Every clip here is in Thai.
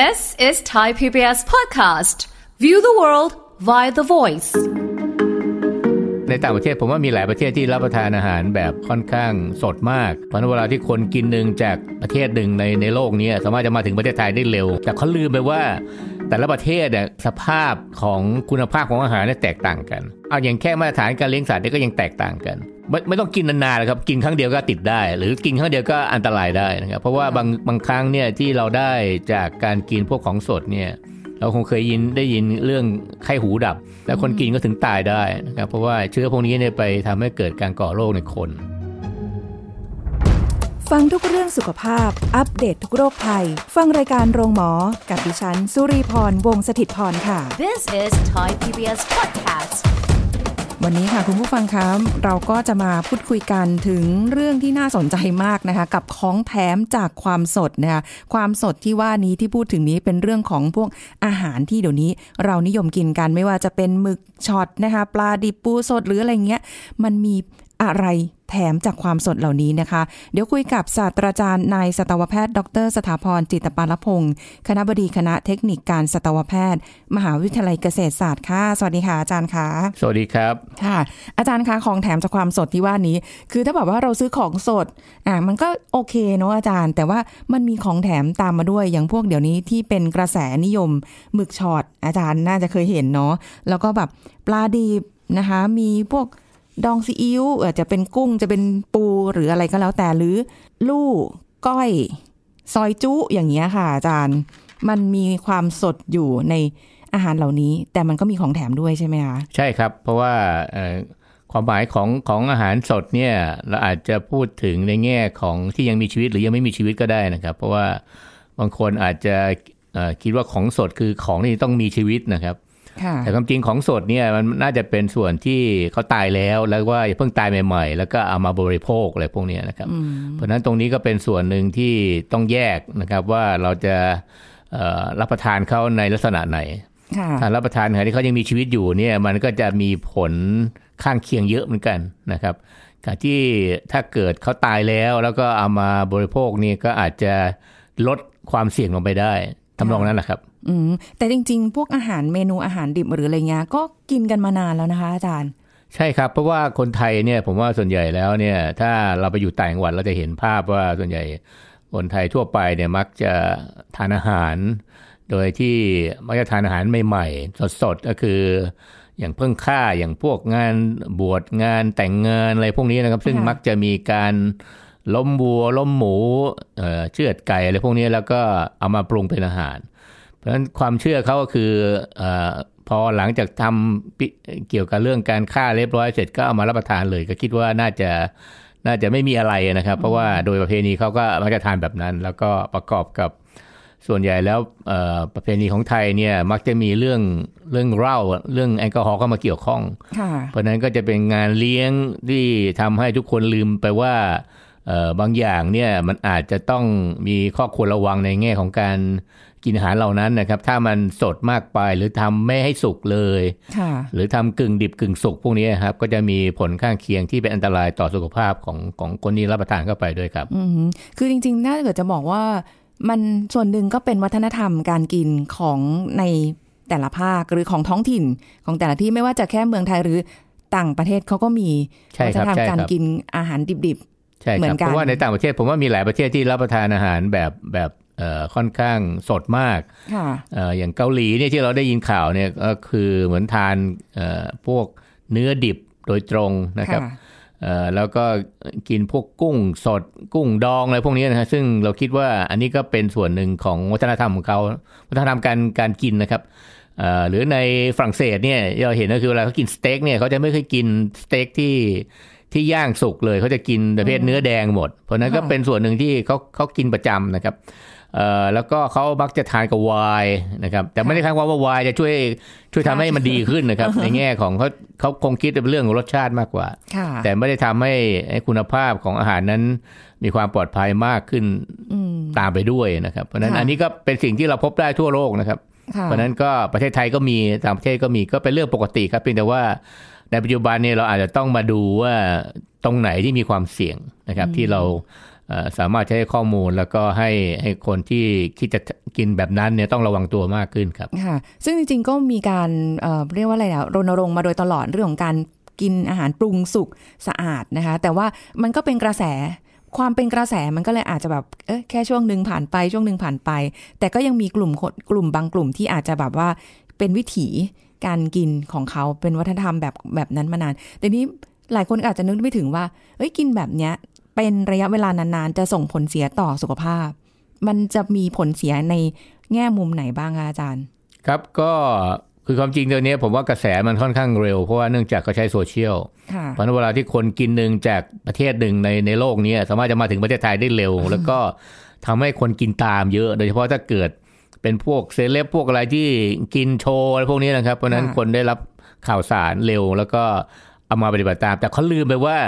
This is Thai PBS podcast. View the world via the voice. ในต่างประเทศผมว่ามีหลายประเทศที่รับประทานอาหารแบบค่อนข้างสดมาก เพราะเวลาที่คนกินหนึ่งจากประเทศหนึ่งในในโลกนี้สามารถจะมาถึงประเทศไทยได้เร็ว แต่เขาลืมไปว่า แต่ละประเทศเนี่ยสภาพของคุณภาพของอาหารเนี่ยแตกต่างกัน เอาอย่างแค่มาตรฐานการเลี้ยงสัตว์เนี่ยก็ยังแตกต่างกันไม่ไม่ต้องกินนานๆเลยครับกินครั้งเดียวก็ติดได้ หรือกินครั้งเดียวก็อันตรายได้นะครับเพราะว่าบางบางครั้งเนี่ยที่เราได้จากการกินพวกของสดเนี่ยเราคงเคยยินได้ยินเรื่องไข้หูดับ แล้วคนกินก็ถึงตายได้นะครับเพราะว่าเชื้อพวกนี้เนี่ยไปทำให้เกิดการก่อโรคในคน ฟังทุกเรื่องสุขภาพ อัปเดตททุกโรคภัย ฟังรายการโรงหมอ กับดิฉัน สุรีพร วงศิตพรค่ะ This is Thai PBS podcast. วันนี้ค่ะคุณผู้ฟังคะเราก็จะมาพูดคุยกันถึงเรื่องที่น่าสนใจมากนะคะ กับของแถมจากความสดนะคะความสดที่ว่านี้ที่พูดถึงนี้เป็นเรื่องของพวกอาหารที่เดี๋ยวนี้ เรานิยมกินกันไม่ว่าจะเป็นหมึกช็อตนะคะ ปลาดิบปูสดหรืออะไรเงี้ย มันมีอะไร แถมจากความสดเหล่านี้นะคะ เดี๋ยวคุยกับศาสตราจารย์นายสัตวแพทย์ ดร สถาพรจิตปาลพงศ์คณะบดีคณะเทคนิคการสัตวแพทย์ มหาวิทยาลัยเกษตรศาสตร์ค่ะสวัสดีค่ะอาจารย์คะสวัสดีครับค่ะ อาจารย์คะของแถมจากความสดที่ว่านี้ คือถ้าแบบว่าเราซื้อของสดอะมันก็โอเคเนาะอาจารย์ แต่ว่ามันมีของแถมตามมาด้วยอย่างพวกเดี๋ยวนี้ที่เป็นกระแสนิยมหมึกช็อตอาจารย์น่าจะเคยเห็นเนาะแล้วก็แบบปลาดิบนะคะมีพวก ดองซีอิ๊วอาจจะเป็นกุ้งจะเป็นปูหรืออะไรก็แล้วแต่หรือ ลู่ก้อย ซอยจุอย่างเงี้ยค่ะ อาจารย์ มันมีความสดอยู่ในอาหารเหล่านี้ แต่มันก็มีของแถมด้วยใช่ไหมคะใช่ครับ เพราะว่าความหมายของของอาหารสดเนี่ยเราอาจจะพูดถึงในแง่ของที่ยังมีชีวิตหรือยังไม่มีชีวิตก็ได้นะครับ เพราะว่าบางคนอาจจะคิดว่าของสดคือของที่ต้องมีชีวิตนะครับ แต่ความจริงของสดเนี่ยมันน่าจะเป็นส่วนที่เขาตายแล้วแล้วว่าเพิ่งตายใหม่ๆ แล้วก็เอามาบริโภคอะไรพวกเนี้ยนะครับ เพราะฉะนั้นตรงนี้ก็เป็นส่วนหนึ่งที่ต้องแยกนะครับว่าเราจะเอ่อรับประทานเขาในลักษณะไหนค่ะถ้ารับประทานขณะที่เขายังมีชีวิตอยู่เนี่ยมันก็จะมีผลข้างเคียงเยอะเหมือนกันนะครับการที่ถ้าเกิดเขาตายแล้วแล้วก็เอามาบริโภคนี่ก็อาจจะลดความเสี่ยงลงไปได้ทำนองนั้นแหละครับ อืมแต่จริง ๆ พวกอาหารเมนูอาหารดิบหรืออะไรเงี้ยก็กินกันมานานแล้วนะคะ อาจารย์ ใช่ครับ เพราะว่าคนไทยเนี่ยผมว่าส่วนใหญ่แล้วเนี่ย ถ้าเราไปอยู่ต่างจังหวัดเราจะเห็นภาพว่าส่วนใหญ่คนไทยทั่วไปเนี่ยมักจะทานอาหาร โดยที่มักจะทานอาหารใหม่ๆสดๆก็คือ อย่างเพิ่งฆ่าอย่างพวกงานบวชงานแต่งงานอะไรพวกนี้นะครับ ซึ่งค่ะมักจะมีการล้มวัวล้มหมูเอ่อเชือดไก่อะไรพวกนี้แล้วก็เอามาปรุงเป็นอาหาร เพราะฉะนั้นความเชื่อเขาก็คือเออพอหลังจากทำปิเกี่ยวกับเรื่องการฆ่าเรียบร้อยเสร็จก็เอามารับประทานเลย ก็คิดว่าน่าจะน่าจะไม่มีอะไรนะครับ เพราะว่าโดยประเพณีเขาก็มักจะทานแบบนั้น แล้วก็ประกอบกับส่วนใหญ่แล้วเอ่อประเพณีของไทยเนี่ยมักจะมีเรื่องเรื่องเหล้าเรื่องแอลกอฮอล์เข้ามาเกี่ยวข้องค่ะเพราะฉะนั้นก็จะเป็นงานเลี้ยงที่ทำให้ทุกคนลืมไปว่าเอ่อบางอย่างเนี่ยมันอาจจะต้องมีข้อควรระวังในแง่ของการ กินอาหารเหล่านั้นนะครับ ถ้ามันสดมากไปหรือทำไม่ให้สุกเลยค่ะหรือทำกึ่งดิบกึ่งสุกพวกนี้ครับ ก็จะมีผลข้างเคียงที่เป็นอันตรายต่อสุขภาพของของคนที่รับประทานเข้าไปด้วยครับอืมคือจริงๆ น่าเกิดจะบอกว่ามันส่วนหนึ่งก็เป็นวัฒนธรรมการกินของในแต่ละภาคหรือของท้องถิ่นของแต่ละที่ไม่ว่าจะแค่เมืองไทยหรือต่างประเทศเขาก็มีใช่วัคฒรับนธรรมใช่การครับกินอาหารดิบใช่เหมืคอรับนกันเพราะว่าในต่างประเทศผมว่ามีหลายประเทศที่รับประทานอาหารแบบแบบเอ่อ ค่อนข้างสดมากๆค่ะเอ่ออย่างเกาหลีเนี่ยที่เราได้ยินข่าวเนี่ยก็คือเหมือนทานเอ่อพวกเนื้อดิบโดยตรงนะครับค่ะเอ่อแล้วก็กินพวกกุ้งสดกุ้งดองอะไรพวกนี้นะฮะซึ่งเราคิดว่าอันนี้ก็เป็นส่วนหนึ่งของวัฒนธรรมของเขาวัฒนธรรมการการกินนะครับเอ่อหรือในฝรั่งเศสเนี่ยเราเห็นก็คือเวลาเขากินสเต็กเนี่ยเขาจะไม่เคยกินสเต็กที่ที่ย่างสุกเลยเขาจะกินประเภทเนื้อแดงหมด เพราะฉะนั้นก็ค่ะเป็นส่วนหนึ่งที่เขาเขากินประจำนะครับเอ่อ แล้วก็เขามักจะทานกับไวน์นะครับ แต่ไม่ได้คาดว่าว่าไวน์จะช่วยช่วยทำให้มันดีขึ้นนะครับ ในแง่ของเขาเขาคงคิดเป็นเรื่องของรสชาติมากกว่าค่ะแต่ไม่ได้ทำให้ให้คุณภาพของอาหารนั้นมีความปลอดภัยมากขึ้นอืมตามไปด้วยนะครับ เพราะฉะนั้นค่ะอันนี้ก็เป็นสิ่งที่เราพบได้ทั่วโลกนะครับค่ะเพราะฉะนั้นก็ประเทศไทยก็มีต่างประเทศก็มีก็เป็นเรื่องปกติครับเพียงแต่ว่าในปัจจุบันเนี่ยเราอาจจะต้องมาดูว่าตรงไหนที่มีความเสี่ยงนะครับ ที่เราเอ่อ สามารถใช้ข้อมูลแล้วก็ให้ให้คนที่คิดจะกินแบบนั้นเนี่ยต้องระวังตัวมากขึ้นครับค่ะซึ่งจริงๆก็มีการเเรียกว่าอะไรนะรณรงค์มาโดยตลอดเรื่องของการกินอาหารปรุงสุกสะอาดนะคะ แต่ว่ามันก็เป็นกระแสความเป็นกระแสมันก็เลยอาจจะแบบเอ๊ะแค่ช่วงหนึ่งผ่านไปช่วงหนึ่งผ่านไป แต่ก็ยังมีกลุ่มคนกลุ่มบางกลุ่มที่อาจจะแบบว่าเป็นวิถีการกินของเขาเป็นวัฒนธรรมแบบแบบนั้นมานานแต่นี้หลายคนอาจจะนึกไม่ถึงว่าเอ้ยกินแบบเนี้ย เป็นระยะเวลานานๆ จะส่งผลเสียต่อสุขภาพ มันจะมีผลเสียในแง่มุมไหนบ้างคะอาจารย์ ครับก็คือความจริงตัวนี้ผมว่ากระแสมันค่อนข้างเร็ว เพราะว่าเนื่องจากเขาใช้โซเชียลค่ะเพราะฉะนั้นเวลาที่คนกินหนึ่งจากประเทศหนึ่งในในโลกนี้สามารถจะมาถึงประเทศไทยได้เร็ว แล้วก็ทำให้คนกินตามเยอะ โดยเฉพาะถ้าเกิดเป็นพวกเซเลบพวกอะไรที่กินโชว์อะไรพวกนี้นะครับ เพราะฉะนั้นค่ะคนได้รับข่าวสารเร็ว แล้วก็เอามาปฏิบัติตาม แต่เขาลืมไปว่า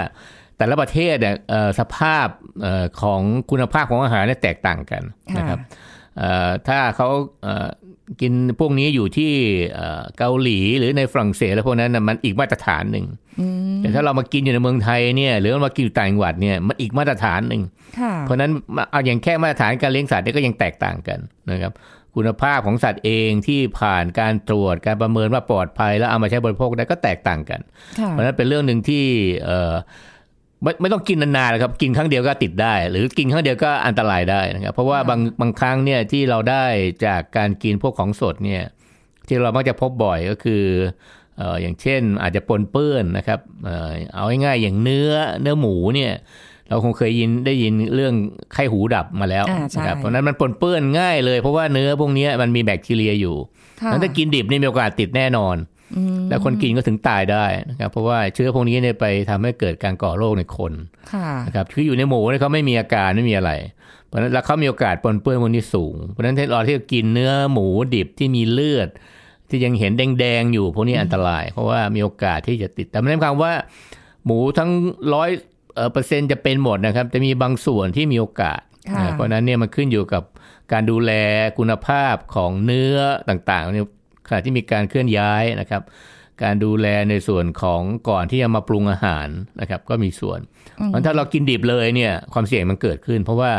แต่ละประเทศเนี่ยเอ่อสภาพเอ่อของคุณภาพของอาหารเนี่ยแตกต่างกันนะครับเอ่อถ้าเขาเอ่อกินพวกนี้อยู่ที่เอ่อเกาหลีหรือในฝรั่งเศสแล้วพวกนั้นนะมันอีกมาตรฐานหนึ่งอืมแต่ถ้าเรามากินอยู่ในเมืองไทยเนี่ยหรือว่ามากินอยู่ต่างจังหวัดเนี่ยมันอีกมาตรฐานหนึ่งค่ะเพราะฉะนั้นเอาอย่างแค่มาตรฐานการเลี้ยงสัตว์เนี่ยก็ยังแตกต่างกันนะครับ คุณภาพของสัตว์เองที่ผ่านการตรวจการประเมินว่าปลอดภัย แล้วเอามาใช้บริโภคได้ก็แตกต่างกันค่ะเพราะฉะนั้นเป็นเรื่องหนึ่งที่เอ่อ ไม่ไม่ต้องกินนานๆนะครับกินครั้งเดียวก็ติดได้ หรือกินครั้งเดียวก็อันตรายได้นะครับ เพราะว่าค่ะบางบางครั้งเนี่ยที่เราได้จากการกินพวกของสดเนี่ยที่เรามักจะพบบ่อยก็คือเอ่ออย่างเช่นอาจจะปนเปื้อนนะครับเอ่อเอาง่ายๆอย่างเนื้อเนื้อหมูเนี่ยเราคงเคยยินได้ยินเรื่องไข้หูดับมาแล้วอ่าใช่นะครับเพราะฉะนั้นมันปนเปื้อนง่ายเลยเพราะว่าเนื้อพวกเนี้ยมันมีแบคทีเรียอยู่ค่ะงั้นถ้ากินดิบนี่มีโอกาสติดแน่นอนอืม แล้วคนกินก็ถึงตายได้นะครับ เพราะว่าเชื้อพวกนี้เนี่ยไปทำให้เกิดการก่อโรคในคนค่ะนะครับคืออยู่ในหมูเนี่ยเขาไม่มีอาการไม่มีอะไร เพราะฉะนั้นแล้วเขามีโอกาสปนเปื้อนพวกนี้สูง เพราะฉะนั้นถ้าเราที่กินเนื้อหมูดิบที่มีเลือด ที่ยังเห็นแดงๆอยู่พวกนี้อันตราย เพราะว่ามีโอกาสที่จะติดแต่ไม่ได้หมายความว่า หมูทั้งร้อยเปอร์เซ็นต์จะเป็นหมดนะครับจะมีบางส่วนที่มีโอกาสค่ะนะเพราะฉะนั้นเนี่ยมันขึ้นอยู่กับการดูแลคุณภาพของเนื้อต่างๆเนี่ย ขณะที่มีการเคลื่อนย้ายนะครับ การดูแลในส่วนของก่อนที่จะมาปรุงอาหารนะครับ ก็มีส่วน เพราะถ้าเรากินดิบเลยเนี่ยความเสี่ยงมันเกิดขึ้น เพราะว่า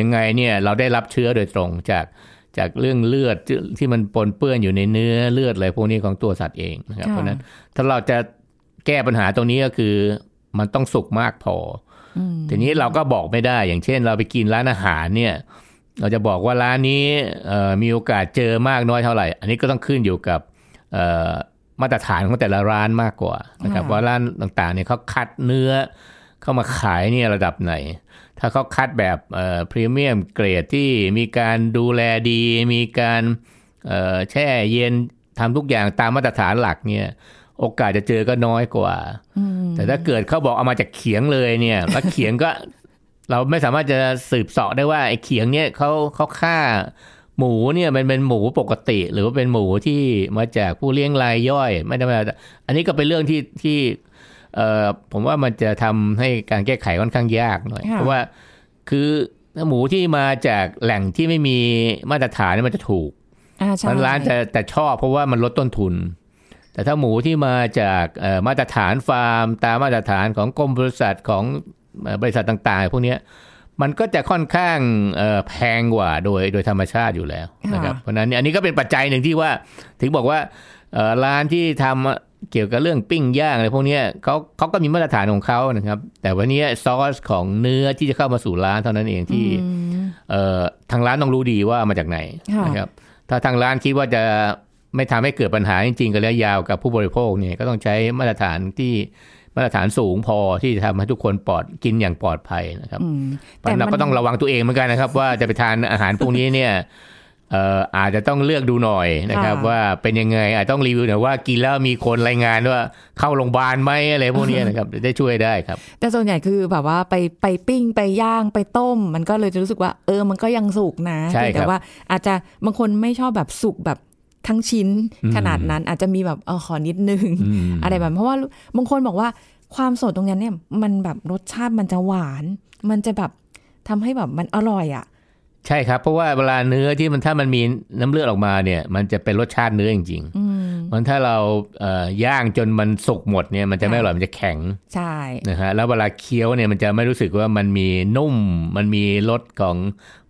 ยังไงเนี่ยเราได้รับเชื้อโดยตรงจากจากเรื่องเลือดที่ที่มันปนเปื้อนอยู่ในเนื้อเลือดอะไรพวกนี้ของตัวสัตว์เองนะครับค่ะเพราะฉะนั้นถ้าเราจะแก้ปัญหาตรงนี้ก็คือมันต้องสุกมากพออืมทีนี้เราก็บอกไม่ได้ อย่างเช่น เราไปกินร้านอาหารเนี่ย เราจะบอกว่าร้านนี้เอ่อมีโอกาสเจอมากน้อยเท่าไหร่ อันนี้ก็ต้องขึ้นอยู่กับเอ่อมาตรฐานของแต่ละร้านมากกว่านะครับค่ะว่าร้านต่างๆเนี่ยเขาคัดเนื้อเข้ามาขายเนี่ยระดับไหน ถ้าเขาคัดแบบพรีเมียมเกรดที่มีการดูแลดี มีการเอ่อแช่เย็นทำทุกอย่างตามมาตรฐานหลักเนี่ยโอกาสจะเจอก็น้อยกว่าอืมแต่ถ้าเกิดเขาบอกเอามาจากเขียงเลยเนี่ย แล้วเขียงก็ เราไม่สามารถจะสืบเสาะได้ว่าไอ้เขียงเนี่ยเขาเขาฆ่าหมูเนี่ยมันเป็นหมูปกติ หรือว่าเป็นหมูที่มาจากผู้เลี้ยงรายย่อย ไม่ได้มาอันนี้ก็เป็นเรื่องที่ที่เอ่อผมว่ามันจะทำให้การแก้ไขค่อนข้างยากหน่อยค่ะเพราะว่าคือหมูที่มาจากแหล่งที่ไม่มีมาตรฐานเนี่ยมันจะถูกอ่าใช่มันร้านจะแต่ชอบเพราะว่ามันลดต้นทุน แต่ถ้าหมูที่มาจากเอ่อมาตรฐานฟาร์ม ตามมาตรฐานของกรมบริษัทของเอ่อ บริษัทต่างๆ พวกเนี้ยมันก็จะค่อนข้างเอ่อแพงกว่าโดยโดยธรรมชาติอยู่แล้วนะครับเพราะฉะนั้นเนี่ยอันนี้ก็เป็นปัจจัยหนึ่งที่ว่าถึงบอกว่าเอ่อร้านที่ทำเกี่ยวกับเรื่องปิ้งย่างอะไรพวกเนี้ยเขาเขาก็มีมาตรฐานของเขานะครับ แต่วันนี้ซอสของเนื้อที่จะเข้ามาสู่ร้านเท่านั้นเองที่อืมเอ่อทางร้านต้องรู้ดีว่ามาจากไหนค่ะนะครับถ้าทางร้านคิดว่าจะไม่ทำให้เกิดปัญหาจริงๆกันระยะยาวกับผู้บริโภคเนี่ยก็ต้องใช้มาตรฐานที่ มาตรฐานสูงพอที่จะทำให้ทุกคนปลอดกินอย่างปลอดภัยนะครับอืมเพราะฉะนั้นเราก็ต้องระวังตัวเองเหมือนกันนะครับ ว่าจะไปทานอาหารพวกนี้เนี่ยเอ่ออาจจะต้องเลือกดูหน่อยนะครับค่ะว่าเป็นยังไงอาจต้องรีวิวหน่อยว่ากินแล้วมีคนรายงานว่าเข้าโรงพยาบาลไหมอะไรพวกนี้นะครับจะได้ช่วยได้ครับ แต่ส่วนใหญ่คือแบบว่าไปไปปิ้งไปย่างไปต้ม มันก็เลยจะรู้สึกว่า เออมันก็ยังสุกนะใช่ครับเพียงแต่ว่าอาจจะบางคนไม่ชอบแบบสุกแบบ ทั้งชิ้นอืมขนาดนั้นอาจจะมีแบบเออขอนิดนึงอืมอะไรแบบเพราะว่าบางคนบอกว่าความสดตรงนั้นเนี่ย มันแบบรสชาติมันจะหวาน มันจะแบบทำให้แบบมันอร่อยอะใช่ครับ เพราะว่าเวลาเนื้อที่มันถ้ามันมีน้ำเลือดออกมาเนี่ย มันจะเป็นรสชาติเนื้อจริงอืมๆ มันถ้าเราเอ่อย่างจนมันสุกหมดเนี่ยมันจะไม่อร่อยมันจะแข็งใช่นะฮะแล้วเวลาเคี้ยวเนี่ยมันจะไม่รู้สึกว่ามันมีนุ่ม มันมีรสของ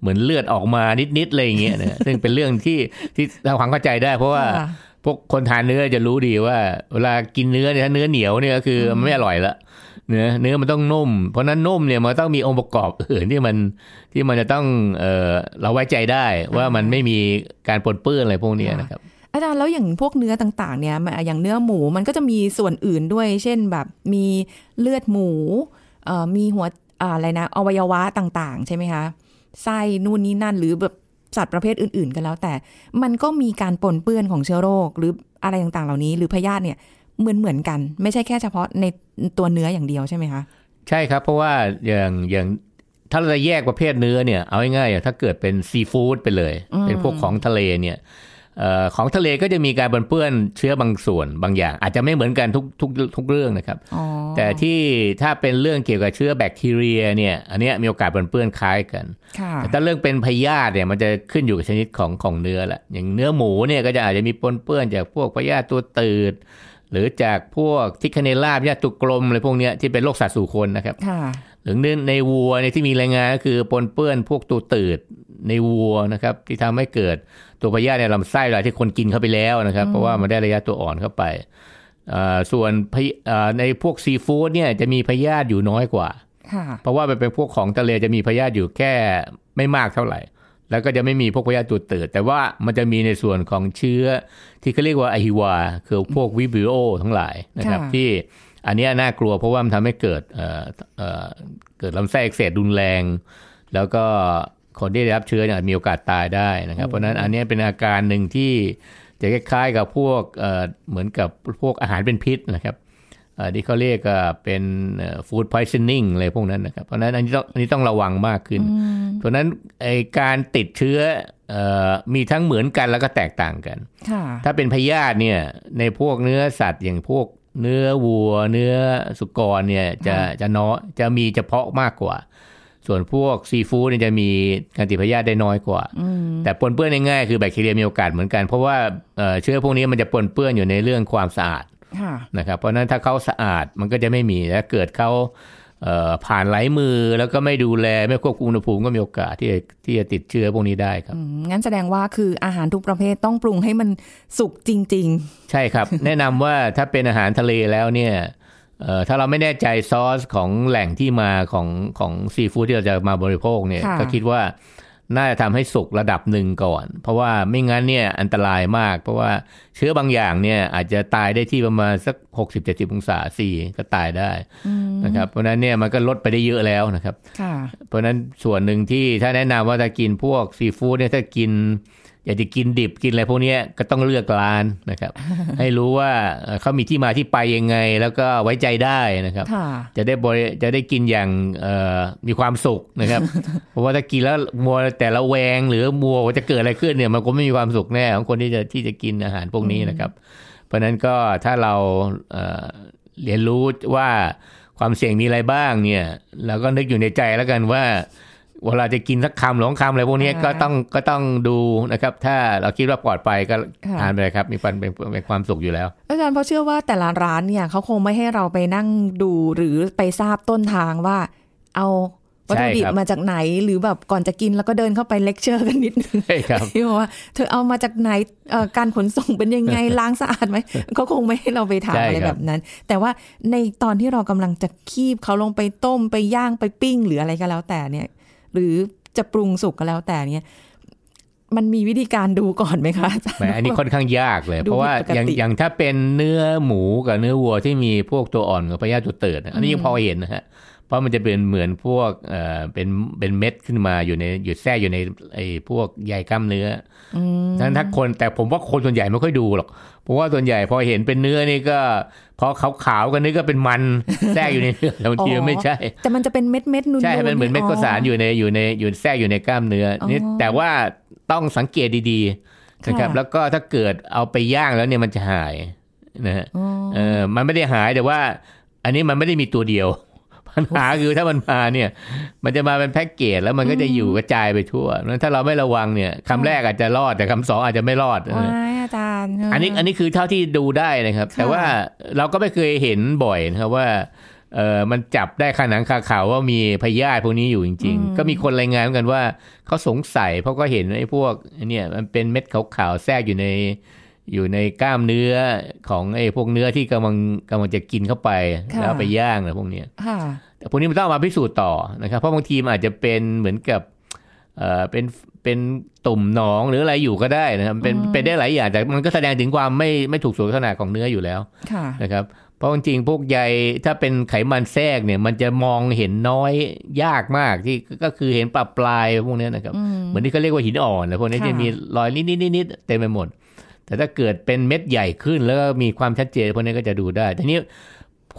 เหมือนเลือดออกมานิดๆอะไรอย่างเงี้ยนะซึ่งเป็นเรื่องที่ที่ทำความเข้าใจได้ เพราะว่าค่ะพวกคนทานเนื้อจะรู้ดีว่า เวลากินเนื้อเนี่ยถ้าเนื้อเหนียวเนี่ยก็คือมันไม่อร่อยละเนื้อเนื้อมันต้องนุ่ม เพราะฉะนั้นนุ่มเนี่ยมันต้องมีองค์ประกอบอื่นที่มันที่มันจะต้องเออเราไว้ใจได้ว่ามันไม่มีการปนเปื้อนอะไรพวกเนี้ยนะครับ อาจารย์แล้วอย่างพวกเนื้อต่างๆเนี่ยมันอย่างเนื้อหมูมันก็จะมีส่วนอื่นด้วย เช่นแบบมีเลือดหมูเอ่อมีหัวอ่าอะไรนะอวัยวะต่างๆ ใช่ไหมคะไส้นู่นนี่นั่นหรือแบบสัตว์ประเภทอื่นๆ กันแล้ว แต่มันก็มีการปนเปื้อนของเชื้อโรค หรืออะไรต่างๆ เหล่านี้ หรือพยาธิเนี่ยเหมือนเหมือนๆกัน ไม่ใช่แค่เฉพาะในตัวเนื้ออย่างเดียวใช่ไหมคะใช่ครับ เพราะว่าอย่างอย่างถ้าเราจะแยกประเภทเนื้อเนี่ยเอาง่ายๆอย่างถ้าเกิดเป็นซีฟู้ดไปเลย เป็นพวกของทะเลเนี่ยเอ่อ ของทะเลก็จะมีการปนเปื้อนเชื้อบางส่วนบางอย่าง อาจจะไม่เหมือนกันทุกทุกทุกเรื่องนะครับอ๋อแต่ที่ถ้าเป็นเรื่องเกี่ยวกับเชื้อแบคทีเรียเนี่ยอันเนี้ยมีโอกาสปนเปื้อนคล้ายกันค่ะแต่ถ้าเรื่องเป็นพยาธิเนี่ยมันจะขึ้นอยู่กับชนิดของของเนื้อแหละอย่างเนื้อหมูเนี่ยก็จะอาจจะมีปนเปื้อนจากพวกพยาธิตัวตืดหรือจากพวกทิคเนล่าพยาธิตุกลมอะไรพวกเนี้ยที่เป็นโรคสัตว์สู่คนนะครับค่ะหรือในในวัวเนี่ยที่มีรายงานก็คือปนเปื้อนพวกตัวตืด ในวัวนะครับ ที่ทำให้เกิดตัวพยาธิในลำไส้เวลาที่คนกินเข้าไปแล้วนะครับ เพราะว่ามันได้ระยะตัวอ่อนเข้าไปอ่าส่วนพยอ่าในพวกซีฟู้ดเนี่ยจะมีพยาธิอยู่น้อยกว่าค่ะเพราะว่ามันเป็นพวกของทะเลจะมีพยาธิอยู่แค่ไม่มากเท่าไหร่ แล้วก็จะไม่มีพวกพยาธิตัวตืดแต่ว่ามันจะมีในส่วนของเชื้อที่เขาเรียกว่าอะฮิวา คือพวกวิบริโอทั้งหลายนะครับค่ะที่อันเนี้ยน่ากลัวเพราะว่ามันทำให้เกิดเอ่อเอ่อเกิดลำไส้อักเสบรุนแรง แล้วก็ คนที่ได้รับเชื้อเนี่ยอาจมีโอกาสตายได้นะครับ เพราะฉะนั้นอันเนี้ยเป็นอาการหนึ่งที่จะคล้ายๆกับพวกเอ่อเหมือนกับพวกอาหารเป็นพิษนะครับเอ่อที่เขาเรียกอะเป็นฟู้ด poisoning อะไรพวกนั้นนะครับ เพราะฉะนั้นอันนี้ต้องอันนี้ต้องระวังมากขึ้น เพราะฉะนั้นไอการติดเชื้อเอ่อมีทั้งเหมือนกันแล้วก็แตกต่างกันค่ะถ้าเป็นพยาธิเนี่ยในพวกเนื้อสัตว์อย่างพวกเนื้อวัว เนื้อสุกรเนี่ยจะจะน้อยจะมีเฉพาะมากกว่า ส่วนพวกซีฟู้ดเนี่ยจะมีการติดพยาธิได้น้อยกว่า แต่ปนเปื้อนได้ง่ายคือแบคทีเรียมีโอกาสเหมือนกัน เพราะว่าเอ่อเชื้อพวกนี้มันจะปนเปื้อนอยู่ในเรื่องความสะอาดค่ะนะครับเพราะฉะนั้นถ้าเขาสะอาดมันก็จะไม่มีแล้วเกิดเขาเอ่อผ่านไหลมือแล้วก็ไม่ดูแลไม่ควบคุมอุณหภูมิก็มีโอกาสที่จะที่จะติดเชื้อพวกนี้ได้ครับอืมงั้นแสดงว่าคืออาหารทุกประเภทต้องปรุงให้มันสุกจริงใช่ครับ แนะนำว่าถ้าเป็นอาหารทะเลแล้วเนี่ยเอ่อ ถ้าเราไม่แน่ใจซอสของแหล่งที่มาของของซีฟู้ดที่เราจะมาบริโภคเนี่ยค่ะก็คิดว่าน่าจะทำให้สุกระดับหนึ่งก่อน เพราะว่าไม่งั้นเนี่ยอันตรายมาก เพราะว่าเชื้อบางอย่างเนี่ยอาจจะตายได้ที่ประมาณสัก 60-70 องศาสี่ก็ตายได้นะครับเพราะฉะนั้นเนี่ยมันก็ลดไปได้เยอะแล้วนะครับๆค่ะเพราะฉะนั้นส่วนหนึ่งที่ถ้าแนะนำว่าถ้ากินพวกซีฟู้ดเนี่ยถ้ากิน อยากจะกินดิบกินอะไรพวกเนี้ยก็ต้องเลือกร้านนะครับ ให้รู้ว่าเอ่อเขามีที่มาที่ไปยังไง แล้วก็ไว้ใจได้นะครับค่ะจะได้บริจะได้กินอย่างเอ่อมีความสุขนะครับ เพราะว่าถ้ากินแล้วมัวแต่ละแวง หรือมัวว่าจะเกิดอะไรขึ้นเนี่ยมันก็ไม่มีความสุขแน่ของคนที่จะที่จะกินอาหารพวกนี้นะครับ เพราะฉะนั้นก็ถ้าเราเอ่อเรียนรู้ว่าความเสี่ยงมีอะไรบ้างเนี่ยเราก็นึกอยู่ในใจแล้วกันว่า เวลาจะกินสักคำหรือสองคำอะไรพวกนี้อ่าก็ต้องก็ต้องดูนะครับ ถ้าเราคิดว่าปลอดภัยก็ค่ะทานไปเลยครับ มีความเป็นเป็นความสุขอยู่แล้ว อาจารย์เพราะเชื่อว่าแต่ละร้านเนี่ยเขาคงไม่ให้เราไปนั่งดูหรือไปทราบต้นทางว่า เอาวัตถุดิบใช่ครับมาจากไหนหรือแบบก่อนจะกินแล้วก็เดินเข้าไปเลคเชอร์กันนิดนึงใช่ครับที่บอกว่าเธอเอามาจากไหนเอ่อการขนส่งเป็นยังไงล้างสะอาดไหมเขาคงไม่ให้เราไปถามใช่อะไรครับแบบนั้น แต่ว่าในตอนที่เรากำลังจะคีบเขาลงไปต้มไปย่างไปปิ้งหรืออะไรก็แล้วแต่เนี่ย หรือจะปรุงสุกก็แล้วแต่เนี่ยมันมีวิธีการดูก่อนไหมคะอาจารย์แหมอันนี้ค่อนข้างยากเลยดูเพราะว่าผิดปกติอย่างอย่างถ้าเป็นเนื้อหมูกับเนื้อวัวที่มีพวกตัวอ่อนกับพยาธิตัวเติด อันนี้ยังพอเห็นนะฮะ เพราะมันจะเป็นเหมือนพวกเอ่อเป็นเป็นเม็ดขึ้นมาอยู่ในอยู่แทรกอยู่ในไอ้พวกใยกล้ามเนื้ออฉะนั้นถ้าคนแต่ผมว่าคนส่วนใหญ่ไม่ค่อยดูหรอก เพราะว่าส่วนใหญ่พอเห็นเป็นเนื้อนี่ก็พอขาวๆกันนี่ก็เป็นมันแทรกอยู่ในเนื้อบางทีมันไม่ใช่ แต่มันจะเป็นเม็ดเม็ดๆนุ่นๆใช่มันเหมือนเม็ดข้าวสารอยู่ในอยู่ในอยู่แทรกอยู่ในกล้ามเนื้อออนี่แต่ว่าต้องสังเกตดีๆนะครับค่ะแล้วก็ถ้าเกิดเอาไปย่างแล้วเนี่ยมันจะหายนะฮะอ๋อเออมันไม่ได้หายแต่ว่า อันนี้มันไม่ได้มีตัวเดียว ปัญหาคือถ้ามันมาเนี่ย มันจะมาเป็นแพ็กเกจแล้วมันก็จะอยู่กระจายไปทั่วนั้นถ้าเราไม่ระวังเนี่ยคำแรกอาจจะรอดแต่คำสองอาจจะไม่รอดนะว้าฮะยอาจารารย์ อันนี้อันนี้คือเท่าที่ดูได้นะครับค่ะแต่ว่าเราก็ไม่เคยเห็นบ่อยนะครับว่าเออมันจับได้ขนังคาขาวว่ามีพยาธิพวกนี้อยู่จริง ๆ ก็มีคนรายงานเหมือนกันว่าเขาสงสัย เพราะก็เห็นไอ้พวกเนี่ยมันเป็นเม็ดขาวๆแทรกอยู่ในอยู่ในกล้ามเนื้อของไอ้พวกเนื้อที่กำลังกำลังจะกินเข้าไปค่ะแล้วเอาไปย่างอะไรพวกเนี้ยค่ะ แต่พวกนี้มันต้องเอามาพิสูจน์ต่อนะครับเพราะบางทีมันอาจจะเป็นเหมือนกับเอ่อเป็นเป็นตุ่มหนองหรืออะไรอยู่ก็ได้นะครับเป็นเป็นได้หลายอย่างแต่มันก็แสดงถึงความไม่ไม่ถูกสุขลักษณะของเนื้ออยู่แล้วค่ะนะครับเพราะจริงๆพวกใยถ้าเป็นไขมันแทรกเนี่ย มันจะมองเห็นน้อยยากมากที่ก็คือเห็นปลาปลายพวกเนี้ยนะครับอืมเหมือนที่เขาเรียกว่าหินอ่อนนะพวกนี้ค่ะจะมีรอยนิดๆๆๆเต็มไปหมด แต่ถ้าเกิดเป็นเม็ดใหญ่ขึ้นแล้วก็มีความชัดเจนพวกนี้ก็จะดูได้ทีนี้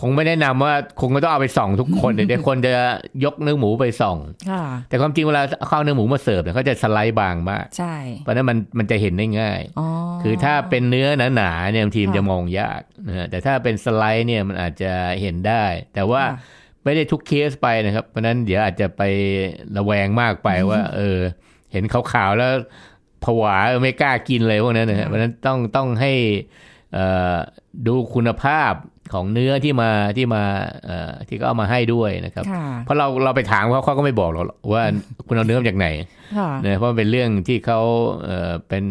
คงไม่แนะนำว่าคงไม่ต้องเอาไปส่องทุกคนเดี๋ยวคนจะยกเนื้อหมูไปส่องค่ะแต่ความจริงเวลาเขาเอาเนื้อหมูมาเสิร์ฟเนี่ยเขาจะสไลด์บางมากใช่เพราะฉะนั้นมันมันจะเห็นได้ง่ายอ๋อคือถ้าเป็นเนื้อหนาๆเนี่ยบางทีมนค่ะจะมองยากนะฮะแต่ถ้าเป็นสไลด์เนี่ยมันอาจจะเห็นได้ แต่ว่าค่ะไม่ได้ทุกเคสไปนะครับ เพราะฉะนั้นเดี๋ยวอาจจะไประแวงมากไปว่า เออ เห็นขาวๆแล้วผวาเออไม่กล้ากินเลยพวกนั้นนะฮะเพราะฉะนั้นต้องต้องให้เอ่อ ดูคุณภาพของเนื้อที่มาที่มาเอ่อที่เขาเอามาให้ด้วยนะครับค่ะเพราะเราเราไปถามเขาเขาก็ไม่บอกเราหรอกว่าคุณเอาเนื้อมาจากไหนค่ะนะเพราะมันเป็นเรื่องที่เขาเอ่อเป็น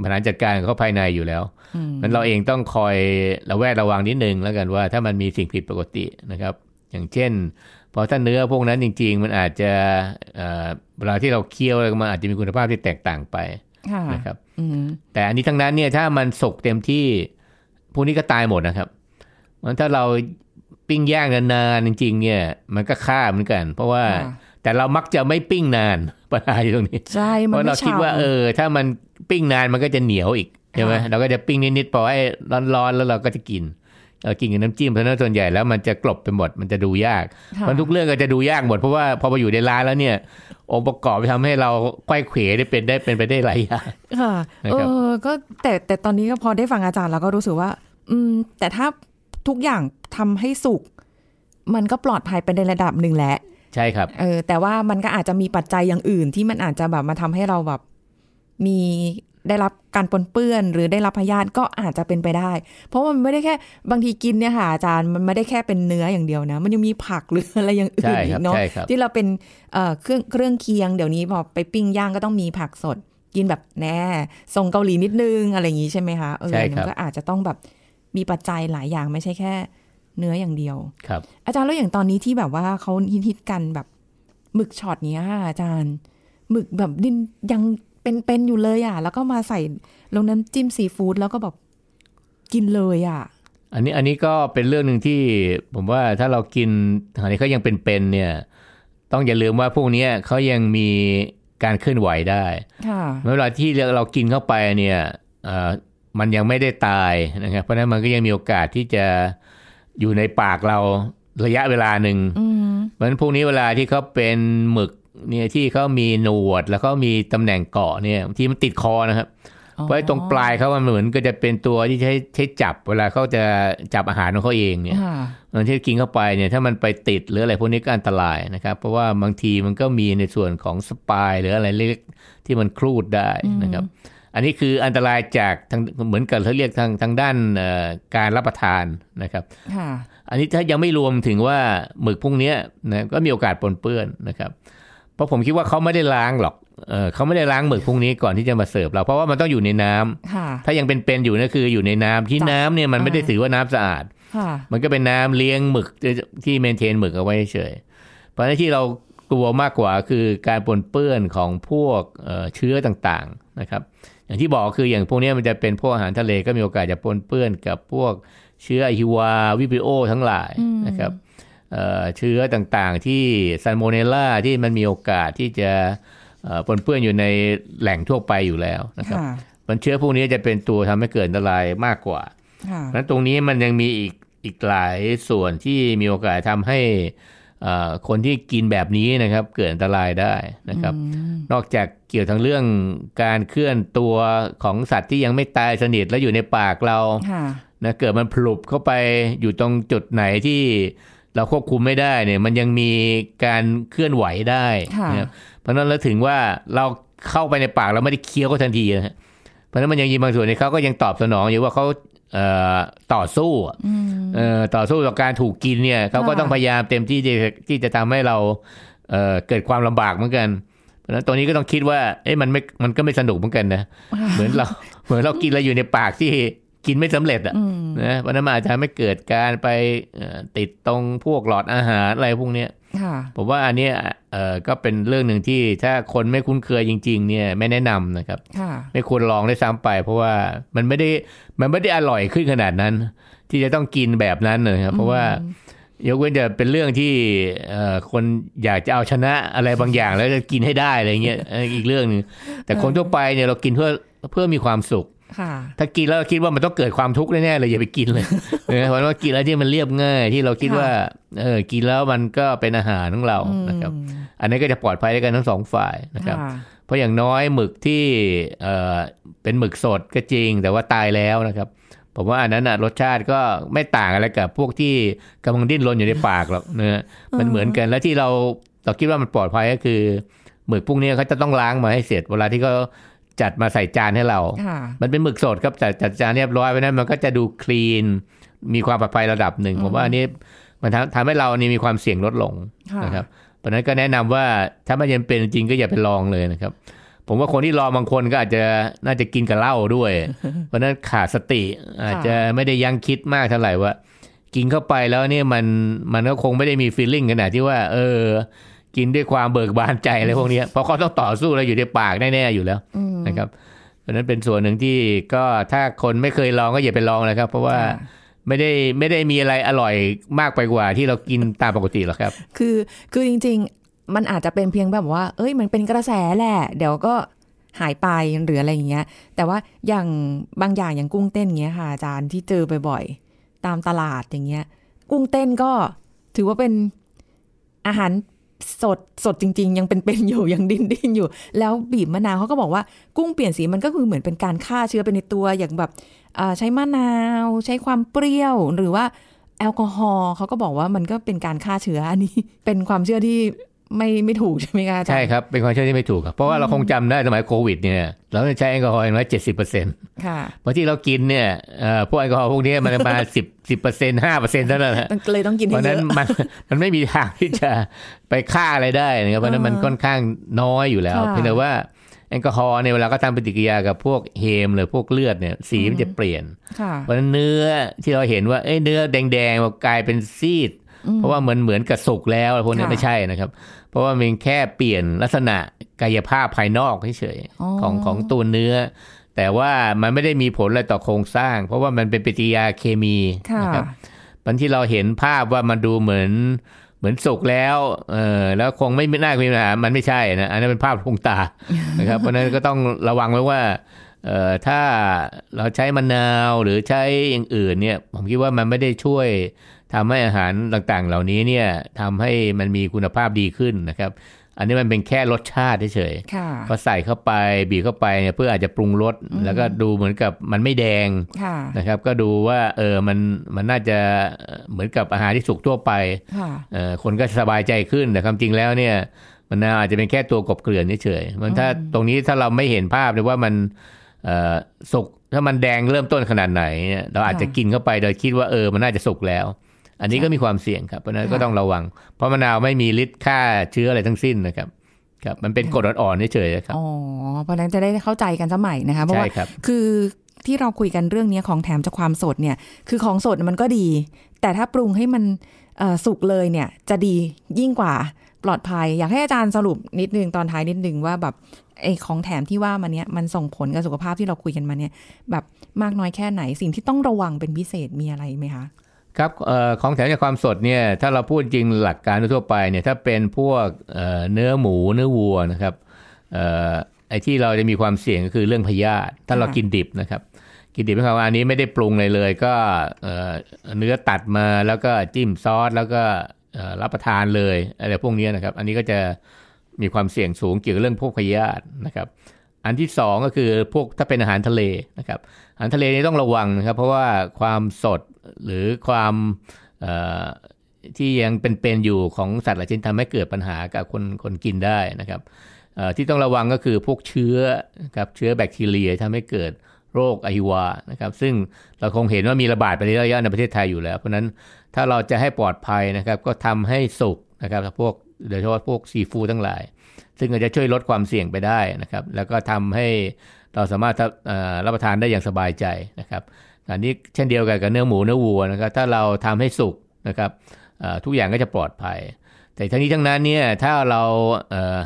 บริหารจัดการของเขาภายในอยู่แล้วอืมมันเราเองต้องคอยระแวดระวังนิดนึงแล้วกันว่าถ้ามันมีสิ่งผิดปกตินะครับ อย่างเช่นพอถ้าเนื้อพวกนั้นจริง ๆ มันอาจจะเอ่อเวลาที่เราเคี่ยวมันอาจจะมีคุณภาพที่แตกต่างไปค่ะนะครับอืมแต่อันนี้ทั้งนั้นเนี่ยถ้ามันสุกเต็มที่ พวกนี้ก็ตายหมดนะครับมันถ้าเราปิ้งย่างนานๆจริง ๆ เนี่ย มันก็ฆ่าเหมือนกัน เพราะว่าค่ะแต่เรามักจะไม่ปิ้งนานปัญหาอยู่ตรงนี้ใช่เพมันราะไม่เราคิดว่าฉ่ำเออ ถ้ามันปิ้งนานมันก็จะเหนียวอีกใช่ไหมค่ะเราก็จะปิ้งนิดๆพอให้ร้อนๆแล้วเราก็จะกินเออ กินกับน้ำจิ้มเพราะฉะนั้นส่วนใหญ่แล้วมันจะกลบไปหมดมันจะดูยากค่ะเพราะทุกเรื่องก็จะดูยากหมดเพราะว่าพอมาอยู่ในร้านแล้วเนี่ย องค์ประกอบทำให้เราไขว้เขวได้เป็นได้เป็นไปได้หลายอย่างค่ะนะเอครับอก็แต่แต่ตอนนี้ก็พอได้ฟังอาจารย์แล้วก็รู้สึกว่า อืม แต่ถ้าทุกอย่างทำให้สุกมันก็ปลอดภัยไปในระดับหนึ่งแหละใช่ครับเออแต่ว่ามันก็อาจจะมีปัจจัยอย่างอื่นที่มันอาจจะแบบมาทำให้เราแบบมี ได้รับการปนเปื้อน หรือได้รับพยาธิก็อาจจะเป็นไปได้ เพราะว่ามันไม่ได้แค่บางทีกินเนี่ยค่ะอาจารย์มันไม่ได้แค่เป็นเนื้ออย่างเดียวนะ มันยังมีผักหรืออะไรอย่างอื่ใช่นอีครับกเนาะใช่ครับที่เราเป็นเอ่อเครื่องเครื่องเคียงเดี๋ยวนี้พอไปปิ้งย่างก็ต้องมีผักสด กินแบบแน่ทรงเกาหลีนิดนึงอะไรอย่างนี้ใช่ไหมคะเออใช่ครับมันก็อาจจะต้องแบบมีปัจจัยหลายอย่างไม่ใช่แค่ เนื้ออย่างเดียวครับ อาจารย์แล้วอย่างตอนนี้ที่แบบว่าเขาฮิตๆกันแบบหมึกช็อตเนี้ยค่ะอาจารย์หมึกแบบดินยัง เป็นๆอยู่เลยอะ แล้วก็มาใส่ลงน้ำจิ้มซีฟู้ดแล้วก็แบบกินเลยอะ อันนี้อันนี้ก็เป็นเรื่องหนึ่งที่ผมว่าถ้าเรากินอันนี้เขายังเป็นๆเนี่ย ต้องอย่าลืมว่าพวกเนี้ยเขายังมีการเคลื่อนไหวได้ค่ะเวลาที่เรากินเข้าไปเนี่ยเอ่อมันยังไม่ได้ตายนะครับ เพราะฉะนั้นมันก็ยังมีโอกาสที่จะอยู่ในปากเราระยะเวลาหนึ่งอืมเพราะฉะนั้นพวกนี้เวลาที่เขาเป็นหมึก เนี่ยที่เขามีหนวดแล้วเขามีตำแหน่งเกาะเนี่ยบางทีมันติดคอนะครับ เพราะไอ้ตรงปลายเขามันเหมือนก็จะเป็นตัวที่ใช้ใช้จับเวลาเขาจะจับอาหารของเขาเองเนี่ยค่ะมันที่กินเข้าไปเนี่ยถ้ามันไปติดหรืออะไรพวกนี้ก็อันตรายนะครับ เพราะว่าบางทีมันก็มีในส่วนของสปายหรืออะไรเล็กๆที่มันครูดได้นะครับ อันนี้คืออันตรายจากทางเหมือนกับเขาเรียกทางทางด้านเอ่อการรับประทานนะครับค่ะอันนี้ถ้ายังไม่รวมถึงว่าหมึกพวกเนี้ยนะก็มีโอกาสปนเปื้อนนะครับเพ ราะผมคิดว่าเขาไม่ได้ล้างหรอกเออเขาไม่ได้ล้างหมึกพวกนี้ก่อนที่จะมาเสิร์ฟเราเพราะว่ามันต้องอยู่ในน้ำค่ะถ้ายังเป็นๆอยู่นั่นคืออยู่ในน้ำที่จ้ะน้ำเนี่ยมันไม่ได้อ่าถือว่าน้ำสะอาดค่ะมันก็เป็นน้ำเลี้ยงหมึกที่เมนเทนหมึกเอาไว้เฉยเพราะฉะนั้นที่เรากลัวมากกว่าคือการปนเปื้อนของพวกเอ่อเชื้อต่างๆนะครับ อย่างที่บอกคืออย่างพวกเนี้ยมันจะเป็นพวกอาหารทะเลก็มีโอกาสจะปนเปื้อนกับพวกเชื้ออหิวาต์ Vibrio ทั้งหลายนะครับ เอ่อเชื้อต่างๆ ที่ซันโมเนลล่าที่มันมีโอกาสที่จะเอ่อปนเปื้อนอยู่ในแหล่งทั่วไปอยู่แล้วนะครับค่ะมันเชื้อพวกนี้จะเป็นตัวทำให้เกิดอันตรายมากกว่าค่ะนั้นตรงนี้มันยังมีอีกอีกหลายส่วนที่มีโอกาสทำให้เอ่อคนที่กินแบบนี้นะครับเกิดอันตรายได้นะครับ นอกจากเกี่ยวทั้งเรื่องการเคลื่อนตัวของสัตว์ที่ยังไม่ตายสนิทแล้วอยู่ในปากเราค่ะนะเกิดมันพลุบเข้าไปอยู่ตรงจุดไหนที่ เราควบคุมไม่ได้เนี่ย มันยังมีการเคลื่อนไหวได้ค่ะนะครับเพราะฉะนั้นเราถึงว่าเราเข้าไปในปากเราไม่ได้เคี้ยวก็ทันทีนะฮะเพราะฉะนั้นมันยังมีบางส่วนที่เขาก็ยังตอบสนองอยู่ว่าเขาเอ่อต่อสู้อะเอ่อต่อสู้ต่อการถูกกินเนี่ยเขาก็ต้องพยายามเต็มที่ที่ที่จะทำให้เราเอ่อเกิดความลำบากเหมือนกันเพราะฉะนั้นตัวนี้ก็ต้องคิดว่า เอ๊ะมันไม่มันก็ไม่สนุกเหมือนกันนะ เหมือนเราเหมือนเรากินอะไรอยู่ในปากที่ กินไม่สำเร็จอะนะเพราะฉะนั้นมันอาจจะทำให้เกิดการไปเอ่อติดตรงพวกหลอดอาหารอะไรพวกเนี้ยค่ะผมว่าอันเนี้ยเอ่อก็เป็นเรื่องหนึ่งที่ถ้าคนไม่คุ้นเคยจริง ๆ เนี่ยไม่แนะนำนะครับค่ะไม่ควรลองได้ซ้ำไป เพราะว่ามันไม่ได้มันไม่ได้อร่อยขึ้นขนาดนั้น ที่จะต้องกินแบบนั้นเลยครับเพราะว่ายกเว้นจะเป็นเรื่องที่เอ่อคนอยากจะเอาชนะอะไรบางอย่าง แล้วจะกินให้ได้อะไรเงี้ยเอออีกเรื่องหนึงแต่คนทั่วไปเนี่ยเรากินเพื่อเพื่อมีความสุขค่ะ ถ้ากินแล้วคิดว่ามันต้องเกิดความทุกข์แน่ๆเลยอย่าไปกินเลยนะเพราะว่ากินแล้วที่มันเรียบง่าย ที่เราคิดค่ะว่า เออกินแล้วมันก็เป็นอาหารของเรานะครับ อันนี้ก็จะปลอดภัยด้วยกันทั้งสองฝ่ายนะครับค่ะเพราะอย่างน้อยหมึกที่เอ่อเป็นหมึกสดก็จริง แต่ว่าตายแล้วนะครับผมว่าอันนั้นน่ะรสชาติก็ไม่ต่างอะไรกับพวกที่กำลังดิ้นรนอยู่ในปากหรอกเนะมันเหมือนกันแล้วที่เราเราคิดว่ามันปลอดภัยก็คือหมึกพวกนี้เขาจะต้องล้างมาให้เสร็จ เวลาที่เขา จัดมาใส่จานให้เราค่ะมันเป็นหมึกสดครับจัดจัดจานเรียบร้อยไปนั้นมันก็จะดูคลีน มีความปลอดภัยระดับหนึ่งผมว่าอันนี้มันทำทำให้เรานี่มีความเสี่ยงลดลงค่ะนะครับ เพราะฉะนั้นก็แนะนำว่าถ้าไม่ยังเป็นจริงก็อย่าไปลองเลยนะครับ ผมว่าคนที่ลองบางคนก็อาจจะน่าจะกินกับเหล้าด้วย เพราะฉะนั้นขาดสติ อาจจะไม่ได้ยังคิดมากเท่าไหร่ว่า กินเข้าไปแล้วเนี่ยมันมันก็คงไม่ได้มีฟีลลิ่งขนาดที่ว่า เออ กินด้วยความเบิกบานใจอะไรพวกเนี้ยเพราะเขาต้องต่อสู้แล้วอยู่ในปากแน่ๆอยู่แล้ว นะครับเพราะฉะนั้นเป็นส่วนหนึ่งที่ก็ถ้าคนไม่เคยลองก็อย่าไปลองนะครับ เพราะว่าค่ะไม่ได้ไม่ได้มีอะไรอร่อยมากไปกว่าที่เรากินตามปกติหรอกครับ คือคือจริง ๆ มันอาจจะเป็นเพียงแบบว่า เอ้ยมันเป็นกระแสแหละ เดี๋ยวก็หายไปหรืออะไรอย่างเงี้ย แต่ว่าอย่างบางอย่างอย่างกุ้งเต้นเงี้ยค่ะอาจารย์ที่เจอบ่อยๆตามตลาดอย่างเงี้ย กุ้งเต้นก็ถือว่าเป็นอาหาร สดสดจริง ๆ ยังเป็นๆอยู่ยังดิ้นดิ้นอยู่ แล้วบีบมะนาวเขาก็บอกว่ากุ้งเปลี่ยนสีมันก็คือเหมือนเป็นการฆ่าเชื้อไปในตัวอย่างแบบใช้มะนาวใช้ความเปรี้ยวหรือว่าแอลกอฮอล์เขาก็บอกว่ามันก็เป็นการฆ่าเชื้ออันนี้ เป็นความเชื่อที่ ไม่ไม่ถูกใช่ไหมคะอาจารย์ใช่ครับ เป็นความเชื่อที่ไม่ถูกครับเพราะว่าเราคงจำได้สมัยโควิดเนี่ยเราใช้แอลกอฮอล์อย่างน้อยเจ็ดสิบเปอร์เซ็นต์ค่ะเพราะที่เรากินเนี่ยเอ่อพวกแอลกอฮอล์พวกนี้มันมาสิบสิบเปอร์เซ็นต์ห้าเปอร์เซ็นต์เท่านั้นนะมันเลยต้องกินเพให้ราะฉะเยนั้นอะมันมันไม่มีทางที่จะไปฆ่าอะไรได้นะครับเพราะฉะนั้นมันค่อนข้างน้อยอยู่แล้วค่ะเพียงแต่ว่าแอลกอฮอล์เนี่ยเวลาก็ทำปฏิกิริยากับพวกเฮมหรือพวกเลือดเนี่ยสีมันจะเปลี่ยนค่ะเพราะฉะนั้นเนื้อที่เราเห็นว่าเอ้ยเนื้อแดงๆกลายเป็นซีด เพราะว่าเหมือนเหมือนกับสุกแล้วอะไรพวกนี้ค่ะไม่ใช่นะครับ เพราะว่ามันแค่เปลี่ยนลักษณะกายภาพภายนอกเฉยอ๋อๆของของตัวเนื้อ แต่ว่ามันไม่ได้มีผลอะไรต่อโครงสร้าง เพราะว่ามันเป็นปฏิกิริยาเคมีค่ะนะครับมันที่เราเห็นภาพว่ามันดูเหมือนเหมือนสุกแล้ว เออแล้วคงไม่น่ามีปัญหามันไม่ใช่นะ อันนั้นเป็นภาพลวงตา นะครับ เพราะฉะนั้นก็ต้องระวังไว้ว่า เอ่อ ถ้าเราใช้มะนาวหรือใช้อย่างอื่นเนี่ย ผมคิดว่ามันไม่ได้ช่วย ทำให้อาหารต่างๆ เหล่านี้เนี่ยทำให้มันมีคุณภาพดีขึ้นนะครับ อันนี้มันเป็นแค่รสชาติเฉยค่ะๆก็ใส่เข้าไปบีบเข้าไปเนี่ยเพื่ออาจจะปรุงรสแล้วก็ดูเหมือนกับมันไม่แดงค่ะนะครับ ก็ดูว่าเออมันมันน่าจะเหมือนกับอาหารที่สุกทั่วไปค่ะเอ่อคนก็สบายใจขึ้นแต่ความจริงแล้วเนี่ย มันน่าอาจจะเป็นแค่ตัวกบเกลื่อนเฉยๆมันถ้าตรงนี้ถ้าเราไม่เห็นภาพเลยว่ามันเอ่อสุกถ้ามันแดงเริ่มต้นขนาดไหนเนี่ยเราอาจจะกินเข้าไปโดยคิดว่าเออมันน่าจะสุกแล้ว อันนี้ก็มีความเสี่ยงครับเพราะฉะนั้นก็ต้องระวัง เพราะมะนาวไม่มีฤทธิ์ฆ่าเชื้ออะไรทั้งสิ้นนะครับครับมันเป็นกรดอ่อนๆเฉยๆครับอ๋อเพราะฉะนั้นจะได้เข้าใจกันสมัยนะคะเพราะใช่ว่าครับคือที่เราคุยกันเรื่องนี้ของแถมจากความสดเนี่ย คือของสดมันก็ดี แต่ถ้าปรุงให้มันเอ่อสุกเลยเนี่ย จะดียิ่งกว่าปลอดภัย อยากให้อาจารย์สรุปนิดนึงตอนท้ายนิดนึงว่าแบบไอ้ของแถมที่ว่ามาเนี้ยมันส่งผลกับสุขภาพที่เราคุยกันมาเนี่ย แบบมากน้อยแค่ไหนสิ่งที่ต้องระวังเป็นพิเศษมีอะไรไหมคะ ครับออของแถมจากความสดเนี่ยถ้าเราพูดจริงหลักการทั่วไปเนี่ยถ้าเป็นพวกเเนื้อหมูเนื้อวัวนะครับออไอ้ที่เราจะมีความเสี่ยงก็คือเรื่องพยาธิถ้าเรากินดิบนะครับกินดิบนะครับว่าอันนี้ไม่ได้ปรุงเลยเลย ก็เอ่อเนื้อตัดมาแล้วก็จิ้มซอสแล้วก็รับประทานเลยอะไรพวกนี้นะครับ อันนี้ก็จะมีความเสี่ยงสูงเกี่ยวกับเรื่องพวกพยาธินะครับ อันที่สองก็คือพวกถ้าเป็นอาหารทะเลนะครับอาหารทะเลนี่ต้องระวังนะครับ เพราะว่าความสด หรือความที่ยังเป็นๆอยู่ของสัตว์หลายชนิดทำให้เกิดปัญหากับคนคนกินได้นะครับที่ต้องระวังก็คือพวกเชื้อครับเชื้อแบคทีเรียทำให้เกิดโรคอหิวานะครับซึ่งเราคงเห็นว่ามีระบาดไปในระยะในประเทศไทยอยู่แล้ว เพราะนั้นถ้าเราจะให้ปลอดภัยนะครับก็ทำให้สุกนะครับพวกโดยเฉพาะพวกซีฟู้ดทั้งหลาย ซึ่งก็จจะช่วยลดความเสี่ยงไปได้นะครับ แล้วก็ทำให้เราสามารถรับประทานได้อย่างสบายใจนะครับ อันนี้เช่นเดียวกันกับเนื้อหมูเนื้อวัวนะครับ ถ้าเราทำให้สุกนะครับทุกอย่างก็จะปลอดภัย แต่ทั้งนี้ทั้งนั้นเนี่ยถ้าเรา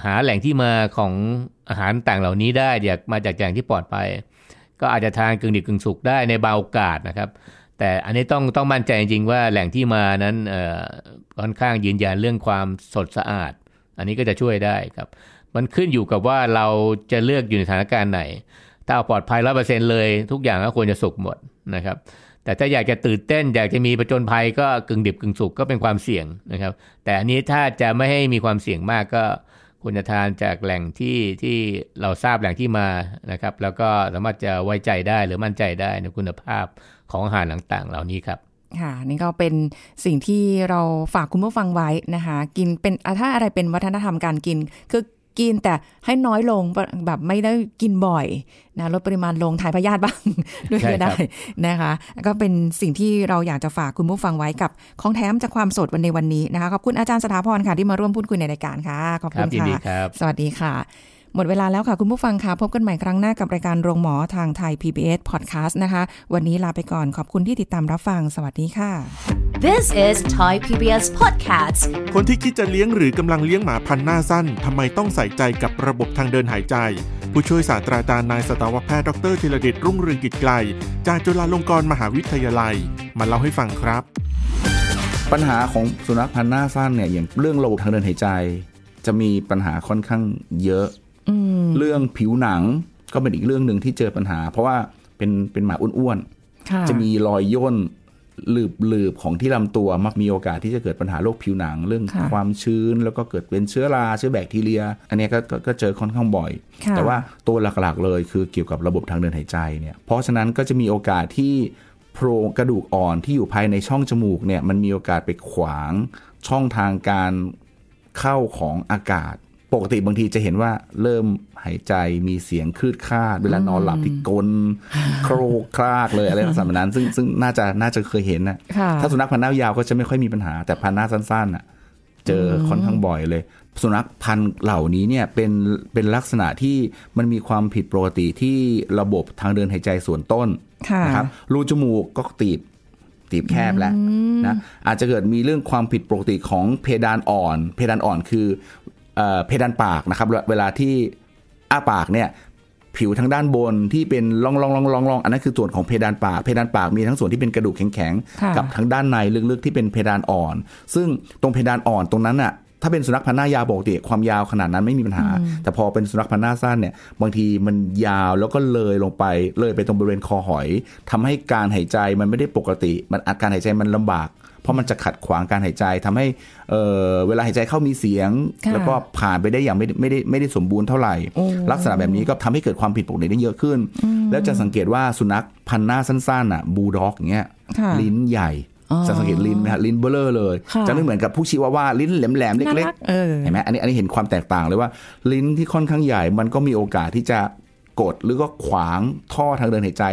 หาแหล่งที่มาของอาหารต่างเหล่านี้ได้จากมาจากแหล่งที่ปลอดภัย ก็อาจจะทานกึ่งดิบกึ่งสุกได้ในบางโอกาสนะครับ แต่อันนี้ต้องต้องมั่นใจจริงๆว่าแหล่งที่มานั้นค่อนข้างยืนยันเรื่องความสดสะอาด อันนี้ก็จะช่วยได้ครับ มันขึ้นอยู่กับว่าเราจะเลือกอยู่ในสถานการณ์ไหน ถ้าเอาปลอดภัยร้อเปอร์เซ็นเลย ทุกอย่างก็ควรจะสุกหมด นะครับ แต่ถ้าอยากจะตื่นเต้น อยากจะมีประจนภัยก็กึ่งดิบกึ่งสุกก็เป็นความเสี่ยงนะครับ แต่อันนี้ถ้าจะไม่ให้มีความเสี่ยงมากก็ควรจะทานจากแหล่งที่ที่เราทราบแหล่งที่มานะครับ แล้วก็สามารถจะไว้ใจได้หรือมั่นใจได้ในคุณภาพของอาหารต่างๆ เหล่านี้ครับค่ะนี่ก็เป็นสิ่งที่เราฝากคุณผู้ฟังไว้นะคะ กินเป็นถ้าอะไรเป็นวัฒนธรรมการกิน คือ กินแต่ให้น้อยลงแบบไม่ได้กินบ่อยนะลดปริมาณลงถ่ายพยาธิบ้างด้วยใช่ก็ครัได้บนะคะ ก็เป็นสิ่งที่เราอยากจะฝากคุณผู้ฟังไว้กับของแถมจากความสดวันในวันนี้นะคะขอบคุณอาจารย์สถาพรค่ะที่มาร่วมพูดคุยในรายการค่ะขอบคคุรับณยินดีค่ะครับสวัสดีค่ะหมดเวลาแล้วค่ะ คุณผู้ฟังค่ะ พบกันใหม่ครั้งหน้ากับรายการโรงหมอทางไทย PBS Podcast นะคะ วันนี้ลาไปก่อนขอบคุณที่ติดตามรับฟัง สวัสดีค่ะ This is Thai PBS Podcast คนที่คิดจะเลี้ยงหรือกำลังเลี้ยงหมาพันธุ์หน้าสั้นทำไมต้องใส่ใจกับระบบทางเดินหายใจ ผู้ช่วยศาสตราจารย์นายสัตวแพทย์ดรธีรเดชรุ่งเรืองกิจไกล จากจุฬาลงกรณ์มหาวิทยาลัย มาเล่าให้ฟังครับ ปัญหาของสุนัขพันธุ์หน้าสั้นเนี่ยอย่างเรื่องระบบทางเดินหายใจ จะมีปัญหาค่อนข้างเยอะเรื่องผิวหนังก็เป็นอีกเรื่องหนึ่งที่เจอปัญหา เพราะว่าเป็นเป็นหมาอ้วนค่ะๆจะมีรอยย่น หลืบหลืบของที่ลำตัวมักมีโอกาสที่จะเกิดปัญหาโรคผิวหนัง เรื่องค่ะความชื้นแล้วก็เกิดเป็นเชื้อราเชื้อแบคทีเรีย อันเนี้ยก็ก็ก็เจอค่อนข้างบ่อยค่ะแต่ว่าตัวหลักๆเลยคือเกี่ยวกับระบบทางเดินหายใจเนี่ยเพราะฉะนั้นก็จะมีโอกาสที่โพรงกระดูกอ่อนที่อยู่ภายในช่องจมูกเนี่ยมันมีโอกาสไปขวางช่องทางการเข้าของอากาศ ปกติบางทีจะเห็นว่าเริ่มหายใจมีเสียงคลืดคลาด เวลานอนหลับที่กลนโครกครากเลยอะไรลักษณะแบบนั้น ซึ่งซึ่งน่าจะน่าจะเคยเห็นนะค่ะถ้าสุนัขพันธุ์หน้ายาวก็จะไม่ค่อยมีปัญหาแต่พันธุ์หน้าสั้นๆน่ะเจอค่อนข้างบ่อยเลย สุนัขพันธุ์เหล่านี้เนี่ยเป็นเป็นลักษณะที่มันมีความผิดปกติที่ระบบทางเดินหายใจส่วนต้นค่ะนะครับรูจมูกก็ตีบตีบแคบแล้วนะอาจจะเกิดมีเรื่องความผิดปกติของเพดานอ่อน เพดานอ่อนคือ เอ่อเพดานปากนะครับ เวลาที่อ้าปากเนี่ยผิวทางด้านบนที่เป็นร่องร่องร่องร่องร่องอันนั้นคือส่วนของเพดานปาก เพดานปากมีทั้งส่วนที่เป็นกระดูกแข็งค่ะๆกับทางด้านในลึกๆที่เป็นเพดานอ่อน ซึ่งตรงเพดานอ่อนตรงนั้นน่ะถ้าเป็นสุนัขพันธุ์หน้ายาวปกติความยาวขนาดนั้นไม่มีปัญหา แต่พอเป็นสุนัขพันธุ์หน้าสั้นเนี่ยบางทีมันยาวแล้วก็เลยลงไปเลยไปตรงบริเวณคอหอยทำให้การหายใจมันไม่ได้ปกติ มันอาการหายใจมันลำบาก เพราะมันจะขัดขวางการหายใจทำให้เอ่อเวลาหายใจเข้ามีเสียงค่ะแล้วก็ผ่านไปได้อย่างไม่ได้ไม่ได้ไม่ได้สมบูรณ์เท่าไหร่โอ้ลักษณะแบบนี้ก็ทำให้เกิดความผิดปกติได้เยอะขึ้น แล้วจะสังเกตว่าสุนัขพันธุ์หน้าสั้นๆอะบูลด็อกอย่างเงี้ยค่ะลิ้นใหญ่อ๋อจะสังเกตลิ้นไหมฮะลิ้นเบลอเลยค่ะจะไม่เหมือนกับผู้ชิวาว่าลิ้นแหลมๆน่าเล็กรักเออๆเห็นไหมอันนี้อันนี้เห็นความแตกต่างเลยว่า ลิ้นที่ค่อนข้างใหญ่ มันก็มีโอกาสที่จะกดหรือก็ขวางท่อทางเดินหายใจ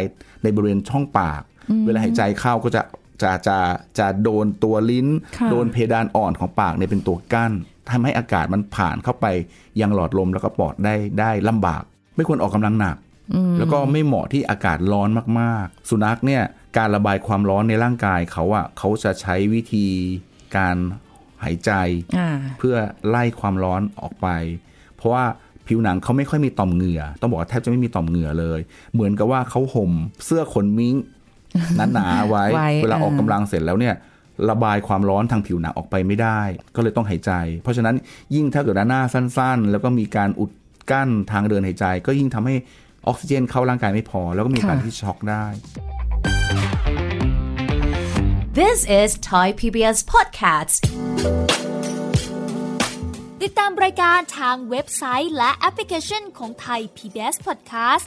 ในบริเวณช่องปาก เวลาหายใจเข้าก็จะ จะจะจะโดนตัวลิ้นค่ะโดนเพดานอ่อนของปากเนี่ยเป็นตัวกั้นทำให้อากาศมันผ่านเข้าไปยังหลอดลมแล้วก็ปอดได้ได้ลำบาก ไม่ควรออกกำลังหนัก แล้วก็ไม่เหมาะที่อากาศร้อนมากๆ สุนัขเนี่ยการระบายความร้อนในร่างกายเขาอะเขาจะใช้วิธีการหายใจอ่าเพื่อไล่ความร้อนออกไป เพราะว่าผิวหนังเขาไม่ค่อยมีต่อมเหงื่อ ต้องบอกว่าแทบจะไม่มีต่อมเหงื่อเลย เหมือนกับว่าเขาห่มเสื้อขนมิ้ง หนาๆไว้ไว้ เวลาออกเออกำลังเสร็จแล้วเนี่ยระบายความร้อนทางผิวหนังออกไปไม่ได้ ก็เลยต้องหายใจ เพราะฉะนั้นยิ่งถ้าเกิดว่าหน้าสั้น ๆ แล้วก็มีการอุดกั้นทางเดินหายใจ ก็ยิ่งทำให้ออกซิเจนเข้าร่างกายไม่พอ แล้วก็มีการที่ช็อกได้ This is Thai PBS Podcast ติดตามรายการทางเว็บไซต์และแอปพลิเคชันของไทย PBS Podcast